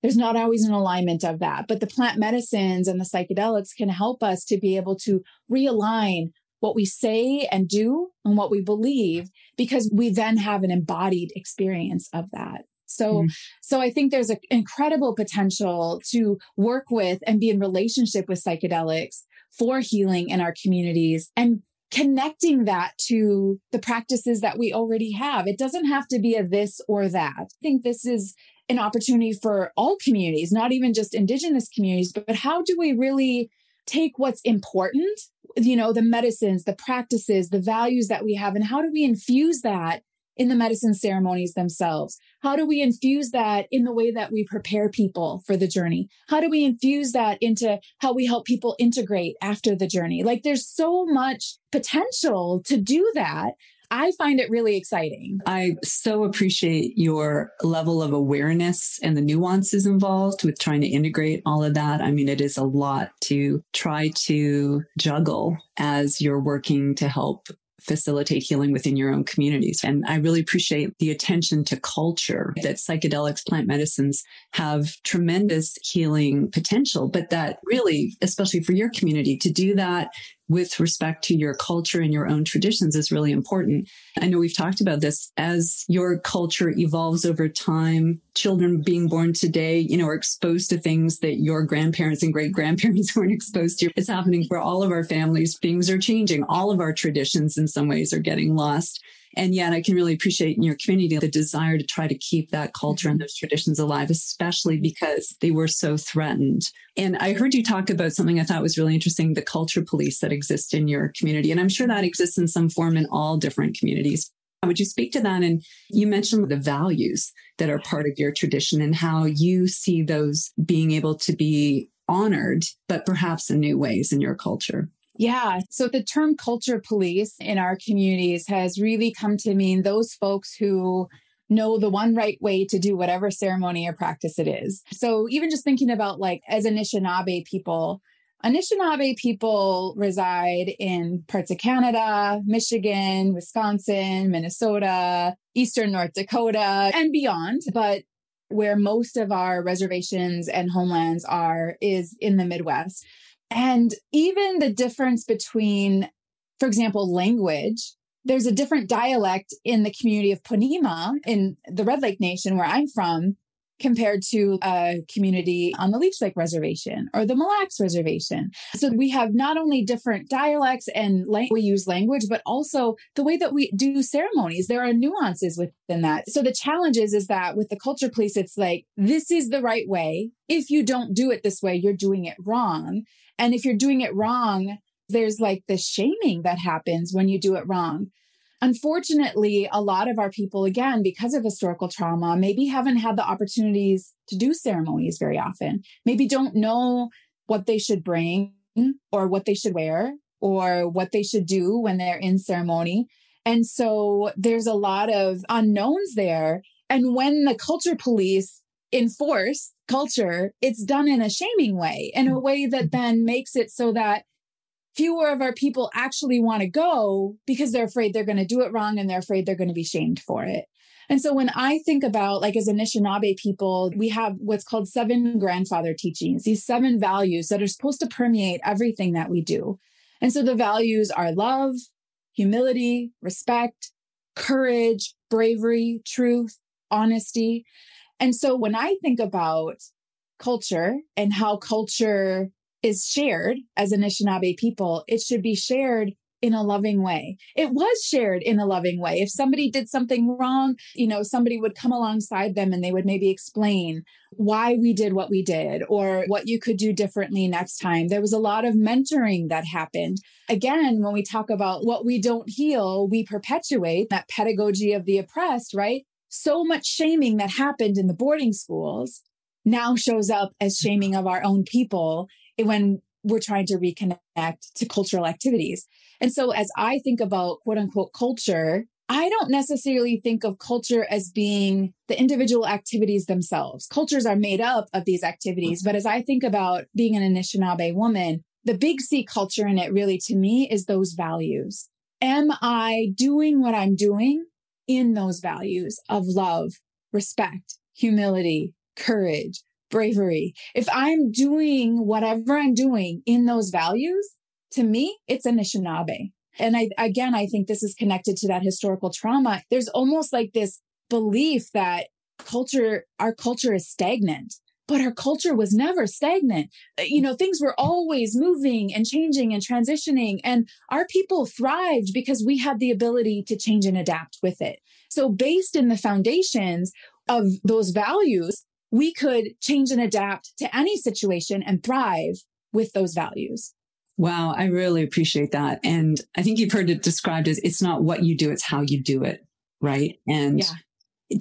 There's not always an alignment of that, but the plant medicines and the psychedelics can help us to be able to realign what we say and do and what we believe because we then have an embodied experience of that. So, mm. so I think there's an incredible potential to work with and be in relationship with psychedelics for healing in our communities and connecting that to the practices that we already have. It doesn't have to be a this or that. I think this is an opportunity for all communities, not even just indigenous communities, but how do we really take what's important, you know, the medicines, the practices, the values that we have, and how do we infuse that in the medicine ceremonies themselves? How do we infuse that in the way that we prepare people for the journey? How do we infuse that into how we help people integrate after the journey? Like there's so much potential to do that. I find it really exciting. I so appreciate your level of awareness and the nuances involved with trying to integrate all of that. I mean, it is a lot to try to juggle as you're working to help facilitate healing within your own communities. And I really appreciate the attention to culture that psychedelics, plant medicines have tremendous healing potential, but that really, especially for your community, to do that with respect to your culture and your own traditions is really important. I know we've talked about this as your culture evolves over time. Children being born today, you know, are exposed to things that your grandparents and great grandparents weren't exposed to. It's happening for all of our families. Things are changing. All of our traditions in some ways are getting lost. And yet I can really appreciate in your community the desire to try to keep that culture and mm-hmm. those traditions alive, especially because they were so threatened. And I heard you talk about something I thought was really interesting, the culture police that exist in your community. And I'm sure that exists in some form in all different communities. Would you speak to that? And you mentioned the values that are part of your tradition and how you see those being able to be honored, but perhaps in new ways in your culture. Yeah. So the term culture police in our communities has really come to mean those folks who know the one right way to do whatever ceremony or practice it is. So even just thinking about like as Anishinaabe people, Anishinaabe people reside in parts of Canada, Michigan, Wisconsin, Minnesota, Eastern North Dakota, and beyond. But where most of our reservations and homelands are is in the Midwest. And even the difference between, for example, language, there's a different dialect in the community of Ponemah in the Red Lake Nation, where I'm from, compared to a community on the Leech Lake Reservation or the Mille Lacs Reservation. So we have not only different dialects and lang- we use language, but also the way that we do ceremonies. There are nuances within that. So the challenge is, is that with the culture police, it's like, this is the right way. If you don't do it this way, you're doing it wrong. And if you're doing it wrong, there's like the shaming that happens when you do it wrong. Unfortunately, a lot of our people, again, because of historical trauma, maybe haven't had the opportunities to do ceremonies very often, maybe don't know what they should bring or what they should wear or what they should do when they're in ceremony. And so there's a lot of unknowns there. And when the culture police enforce culture, it's done in a shaming way, in a way that then makes it so that fewer of our people actually want to go because they're afraid they're going to do it wrong and they're afraid they're going to be shamed for it. And so when I think about like as Anishinaabe people, we have what's called seven grandfather teachings, these seven values that are supposed to permeate everything that we do. And so the values are love, humility, respect, courage, bravery, truth, honesty. And so when I think about culture and how culture is shared as Anishinaabe people, it should be shared in a loving way. It was shared in a loving way. If somebody did something wrong, you know, somebody would come alongside them and they would maybe explain why we did what we did or what you could do differently next time. There was a lot of mentoring that happened. Again, when we talk about what we don't heal, we perpetuate that pedagogy of the oppressed, right? So much shaming that happened in the boarding schools now shows up as shaming of our own people when we're trying to reconnect to cultural activities. And so as I think about quote unquote culture, I don't necessarily think of culture as being the individual activities themselves. Cultures are made up of these activities. But as I think about being an Anishinaabe woman, the big C culture in it really to me is those values. Am I doing what I'm doing in those values of love, respect, humility, courage, bravery. If I'm doing whatever I'm doing in those values, to me, it's Anishinaabe. And I, again, I think this is connected to that historical trauma. There's almost like this belief that culture, our culture is stagnant, but our culture was never stagnant. Uh, you know, things were always moving and changing and transitioning. And our people thrived because we had the ability to change and adapt with it. So based in the foundations of those values, we could change and adapt to any situation and thrive with those values. Wow, I really appreciate that. And I think you've heard it described as it's not what you do, it's how you do it. Right. And yeah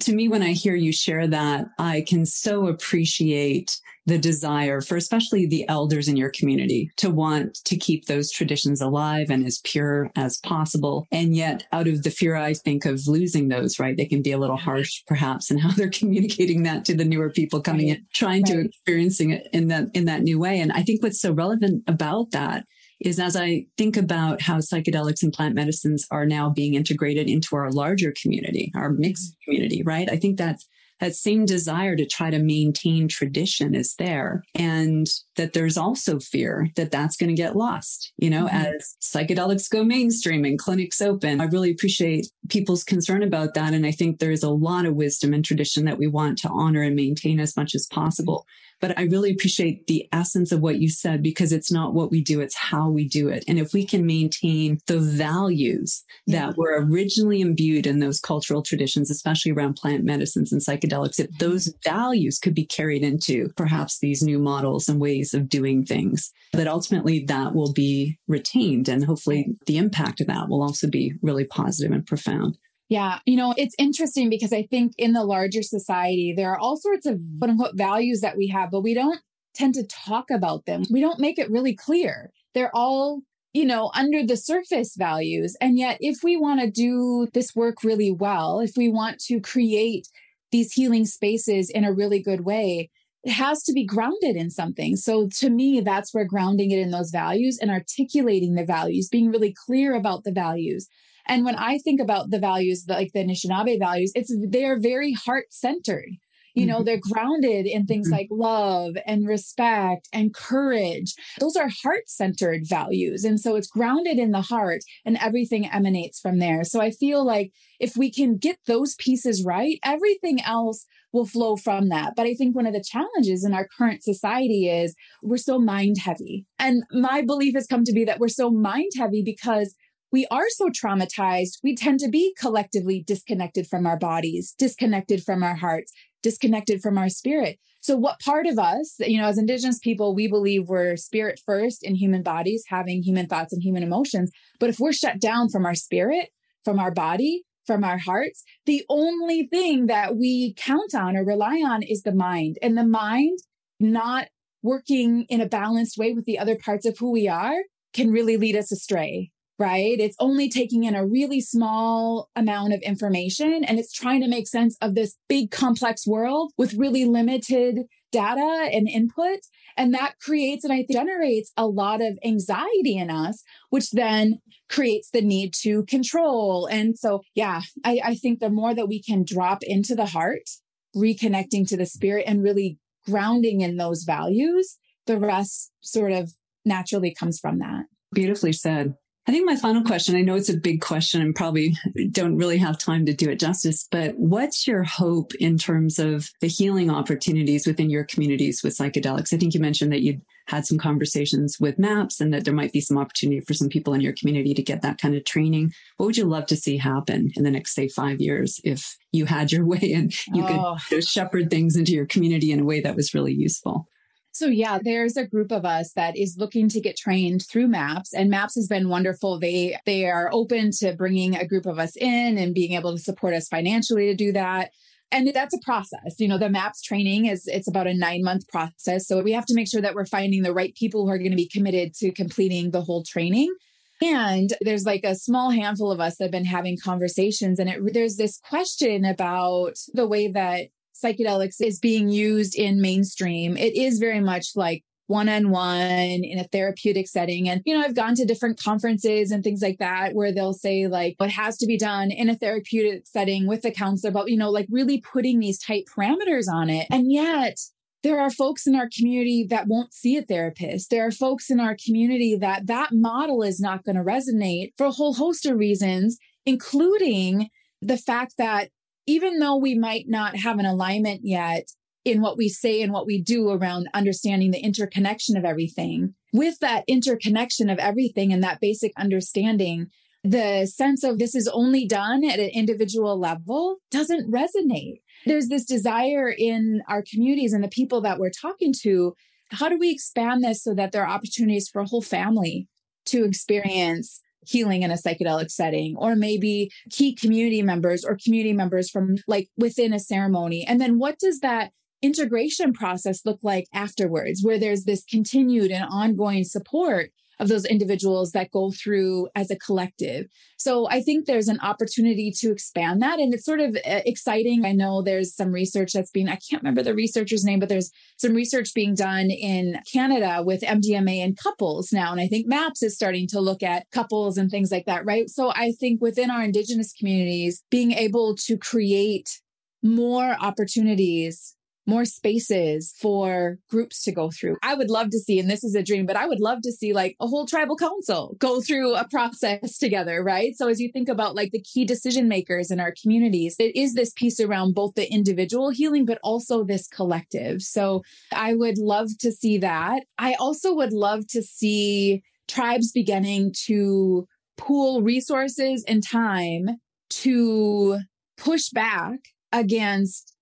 to me, when I hear you share that, I can so appreciate the desire for especially the elders in your community to want to keep those traditions alive and as pure as possible. And yet out of the fear, I think of losing those, right? They can be a little harsh perhaps in how they're communicating that to the newer people coming right. in, trying right. to experiencing it in that, in that new way. And I think what's so relevant about that is as I think about how psychedelics and plant medicines are now being integrated into our larger community, our mixed mm-hmm. community, right? I think that's that same desire to try to maintain tradition is there. And that there's also fear that that's going to get lost, you know, mm-hmm. as psychedelics go mainstream and clinics open. I really appreciate people's concern about that. And I think there is a lot of wisdom and tradition that we want to honor and maintain as much as possible. But I really appreciate the essence of what you said because it's not what we do, it's how we do it. And if we can maintain the values that were originally imbued in those cultural traditions, especially around plant medicines and psychedelics, if those values could be carried into perhaps these new models and ways of doing things, that ultimately that will be retained. And hopefully the impact of that will also be really positive and profound. Yeah. You know, it's interesting because I think in the larger society, there are all sorts of quote unquote values that we have, but we don't tend to talk about them. We don't make it really clear. They're all, you know, under the surface values. And yet, if we want to do this work really well, if we want to create these healing spaces in a really good way, it has to be grounded in something. So to me, that's where grounding it in those values and articulating the values, being really clear about the values, and when I think about the values, like the Anishinaabe values, it's they're very heart centered. You know, mm-hmm. they're grounded in things mm-hmm. like love and respect and courage. Those are heart centered values. And so it's grounded in the heart and everything emanates from there. So I feel like if we can get those pieces right, everything else will flow from that. But I think one of the challenges in our current society is we're so mind heavy. And my belief has come to be that we're so mind heavy because we are so traumatized, we tend to be collectively disconnected from our bodies, disconnected from our hearts, disconnected from our spirit. So, what part of us, you know, as Indigenous people, we believe we're spirit first in human bodies, having human thoughts and human emotions. But if we're shut down from our spirit, from our body, from our hearts, the only thing that we count on or rely on is the mind. And the mind not working in a balanced way with the other parts of who we are can really lead us astray right? It's only taking in a really small amount of information and it's trying to make sense of this big complex world with really limited data and input. And that creates and I think generates a lot of anxiety in us, which then creates the need to control. And so, yeah, I, I think the more that we can drop into the heart, reconnecting to the spirit and really grounding in those values, the rest sort of naturally comes from that. Beautifully said. I think my final question, I know it's a big question and probably don't really have time to do it justice, but what's your hope in terms of the healing opportunities within your communities with psychedelics? I think you mentioned that you'd had some conversations with MAPS and that there might be some opportunity for some people in your community to get that kind of training. What would you love to see happen in the next, say, five years if you had your way and you oh. could shepherd things into your community in a way that was really useful? So, yeah, there's a group of us that is looking to get trained through MAPS, and MAPS has been wonderful. They they are open to bringing a group of us in and being able to support us financially to do that. And that's a process. You know, the MAPS training is it's about a nine month process. So we have to make sure that we're finding the right people who are going to be committed to completing the whole training. And there's like a small handful of us that have been having conversations, and it, there's this question about the way that psychedelics is being used in mainstream, it is very much like one on one in a therapeutic setting. And, you know, I've gone to different conferences and things like that where they'll say, like, what has to be done in a therapeutic setting with a counselor, but, you know, like really putting these tight parameters on it. And yet, there are folks in our community that won't see a therapist. There are folks in our community that that model is not going to resonate for a whole host of reasons, including the fact that even though we might not have an alignment yet in what we say and what we do around understanding the interconnection of everything, with that interconnection of everything and that basic understanding, the sense of this is only done at an individual level doesn't resonate. There's this desire in our communities and the people that we're talking to. How do we expand this so that there are opportunities for a whole family to experience healing in a psychedelic setting, or maybe key community members or community members from like within a ceremony. And then what does that integration process look like afterwards, where there's this continued and ongoing support of those individuals that go through as a collective. So I think there's an opportunity to expand that. And it's sort of uh, exciting. I know there's some research that's being, I can't remember the researcher's name, but there's some research being done in Canada with MDMA and couples now. And I think MAPS is starting to look at couples and things like that, right? So I think within our Indigenous communities, being able to create more opportunities more spaces for groups to go through. I would love to see, and this is a dream, but I would love to see like a whole tribal council go through a process together, right? So as you think about like the key decision makers in our communities, it is this piece around both the individual healing, but also this collective. So I would love to see that. I also would love to see tribes beginning to pool resources and time to push back against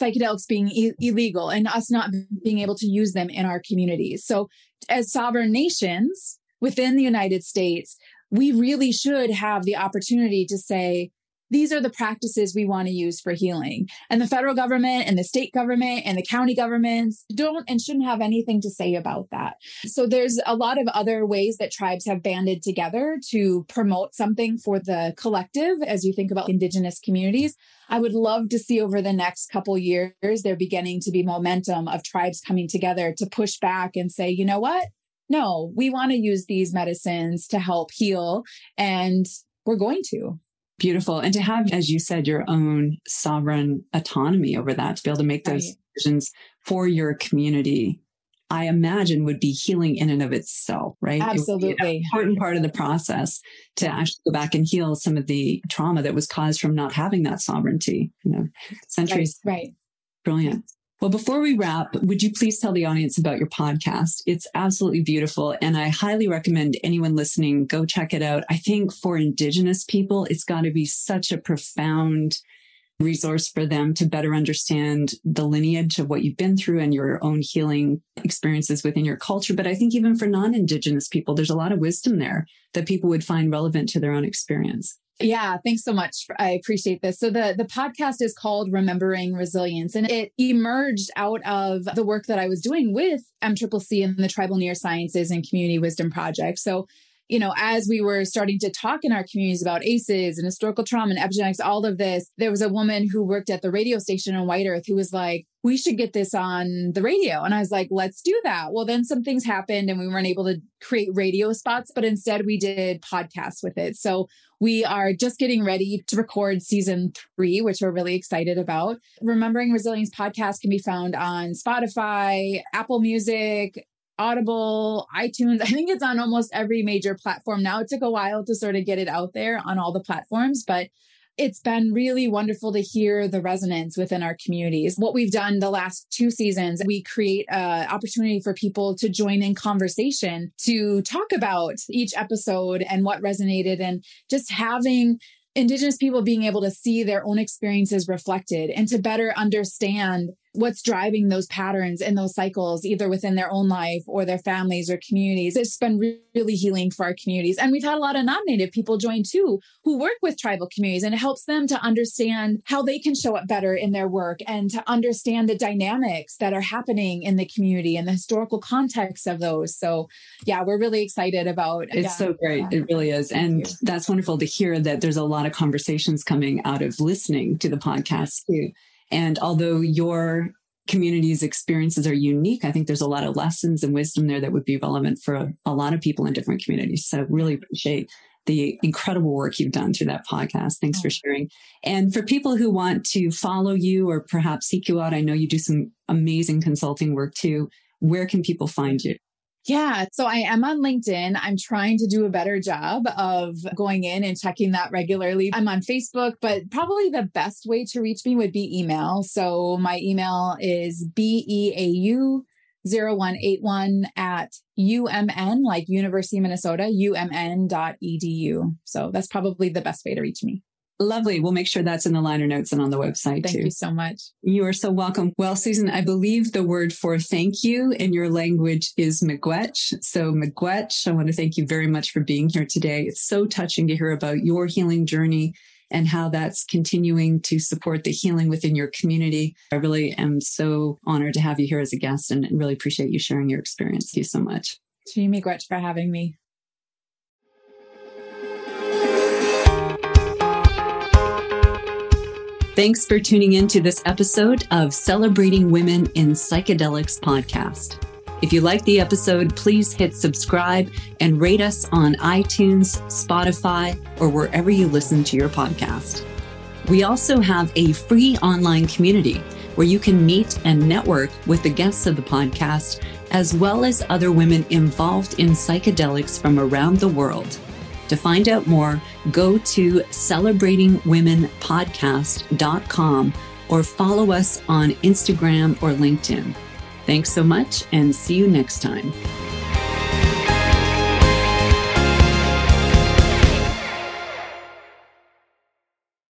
psychedelics being illegal and us not being able to use them in our communities. So, as sovereign nations within the United States, we really should have the opportunity to say, these are the practices we want to use for healing. And the federal government and the state government and the county governments don't and shouldn't have anything to say about that. So there's a lot of other ways that tribes have banded together to promote something for the collective as you think about indigenous communities. I would love to see over the next couple years there beginning to be momentum of tribes coming together to push back and say, you know what? No, we want to use these medicines to help heal and we're going to. Beautiful. And to have, as you said, your own sovereign autonomy over that, to be able to make those right. decisions for your community, I imagine would be healing in and of itself, right? Absolutely. It an important part of the process to actually go back and heal some of the trauma that was caused from not having that sovereignty, you know, centuries. Right. right. Brilliant. Well, before we wrap, would you please tell the audience about your podcast? It's absolutely beautiful. And I highly recommend anyone listening go check it out. I think for Indigenous people, it's got to be such a profound resource for them to better understand the lineage of what you've been through and your own healing experiences within your culture. But I think even for non Indigenous people, there's a lot of wisdom there that people would find relevant to their own experience. Yeah, thanks so much. I appreciate this. So the the podcast is called Remembering Resilience and it emerged out of the work that I was doing with MCCC and the Tribal Neurosciences and Community Wisdom Project. So you know, as we were starting to talk in our communities about ACEs and historical trauma and epigenetics, all of this, there was a woman who worked at the radio station in White Earth who was like, we should get this on the radio. And I was like, let's do that. Well, then some things happened and we weren't able to create radio spots, but instead we did podcasts with it. So we are just getting ready to record season three, which we're really excited about. Remembering Resilience podcast can be found on Spotify, Apple Music, Audible, iTunes. I think it's on almost every major platform now. It took a while to sort of get it out there on all the platforms, but it's been really wonderful to hear the resonance within our communities. What we've done the last two seasons, we create an opportunity for people to join in conversation to talk about each episode and what resonated and just having Indigenous people being able to see their own experiences reflected and to better understand what's driving those patterns and those cycles, either within their own life or their families or communities. It's been really healing for our communities. And we've had a lot of non native people join too who work with tribal communities, and it helps them to understand how they can show up better in their work and to understand the dynamics that are happening in the community and the historical context of those. So, yeah, we're really excited about It's yeah, so great. Yeah. It really is. Thank and you. that's wonderful to hear that there's a lot of conversations coming out of listening to the podcast too. And although your community's experiences are unique, I think there's a lot of lessons and wisdom there that would be relevant for a lot of people in different communities. So really appreciate the incredible work you've done through that podcast. Thanks for sharing. And for people who want to follow you or perhaps seek you out, I know you do some amazing consulting work too. Where can people find you? Yeah. So I am on LinkedIn. I'm trying to do a better job of going in and checking that regularly. I'm on Facebook, but probably the best way to reach me would be email. So my email is beau 0181 at umn, like University of Minnesota, umn.edu. So that's probably the best way to reach me. Lovely. We'll make sure that's in the liner notes and on the website thank too. Thank you so much. You are so welcome. Well, Susan, I believe the word for thank you in your language is miigwech. So miigwech, I want to thank you very much for being here today. It's so touching to hear about your healing journey and how that's continuing to support the healing within your community. I really am so honored to have you here as a guest and really appreciate you sharing your experience. Thank you so much. Miigwech for having me. Thanks for tuning in to this episode of Celebrating Women in Psychedelics podcast. If you like the episode, please hit subscribe and rate us on iTunes, Spotify, or wherever you listen to your podcast. We also have a free online community where you can meet and network with the guests of the podcast, as well as other women involved in psychedelics from around the world. To find out more, go to celebratingwomenpodcast.com or follow us on Instagram or LinkedIn. Thanks so much and see you next time.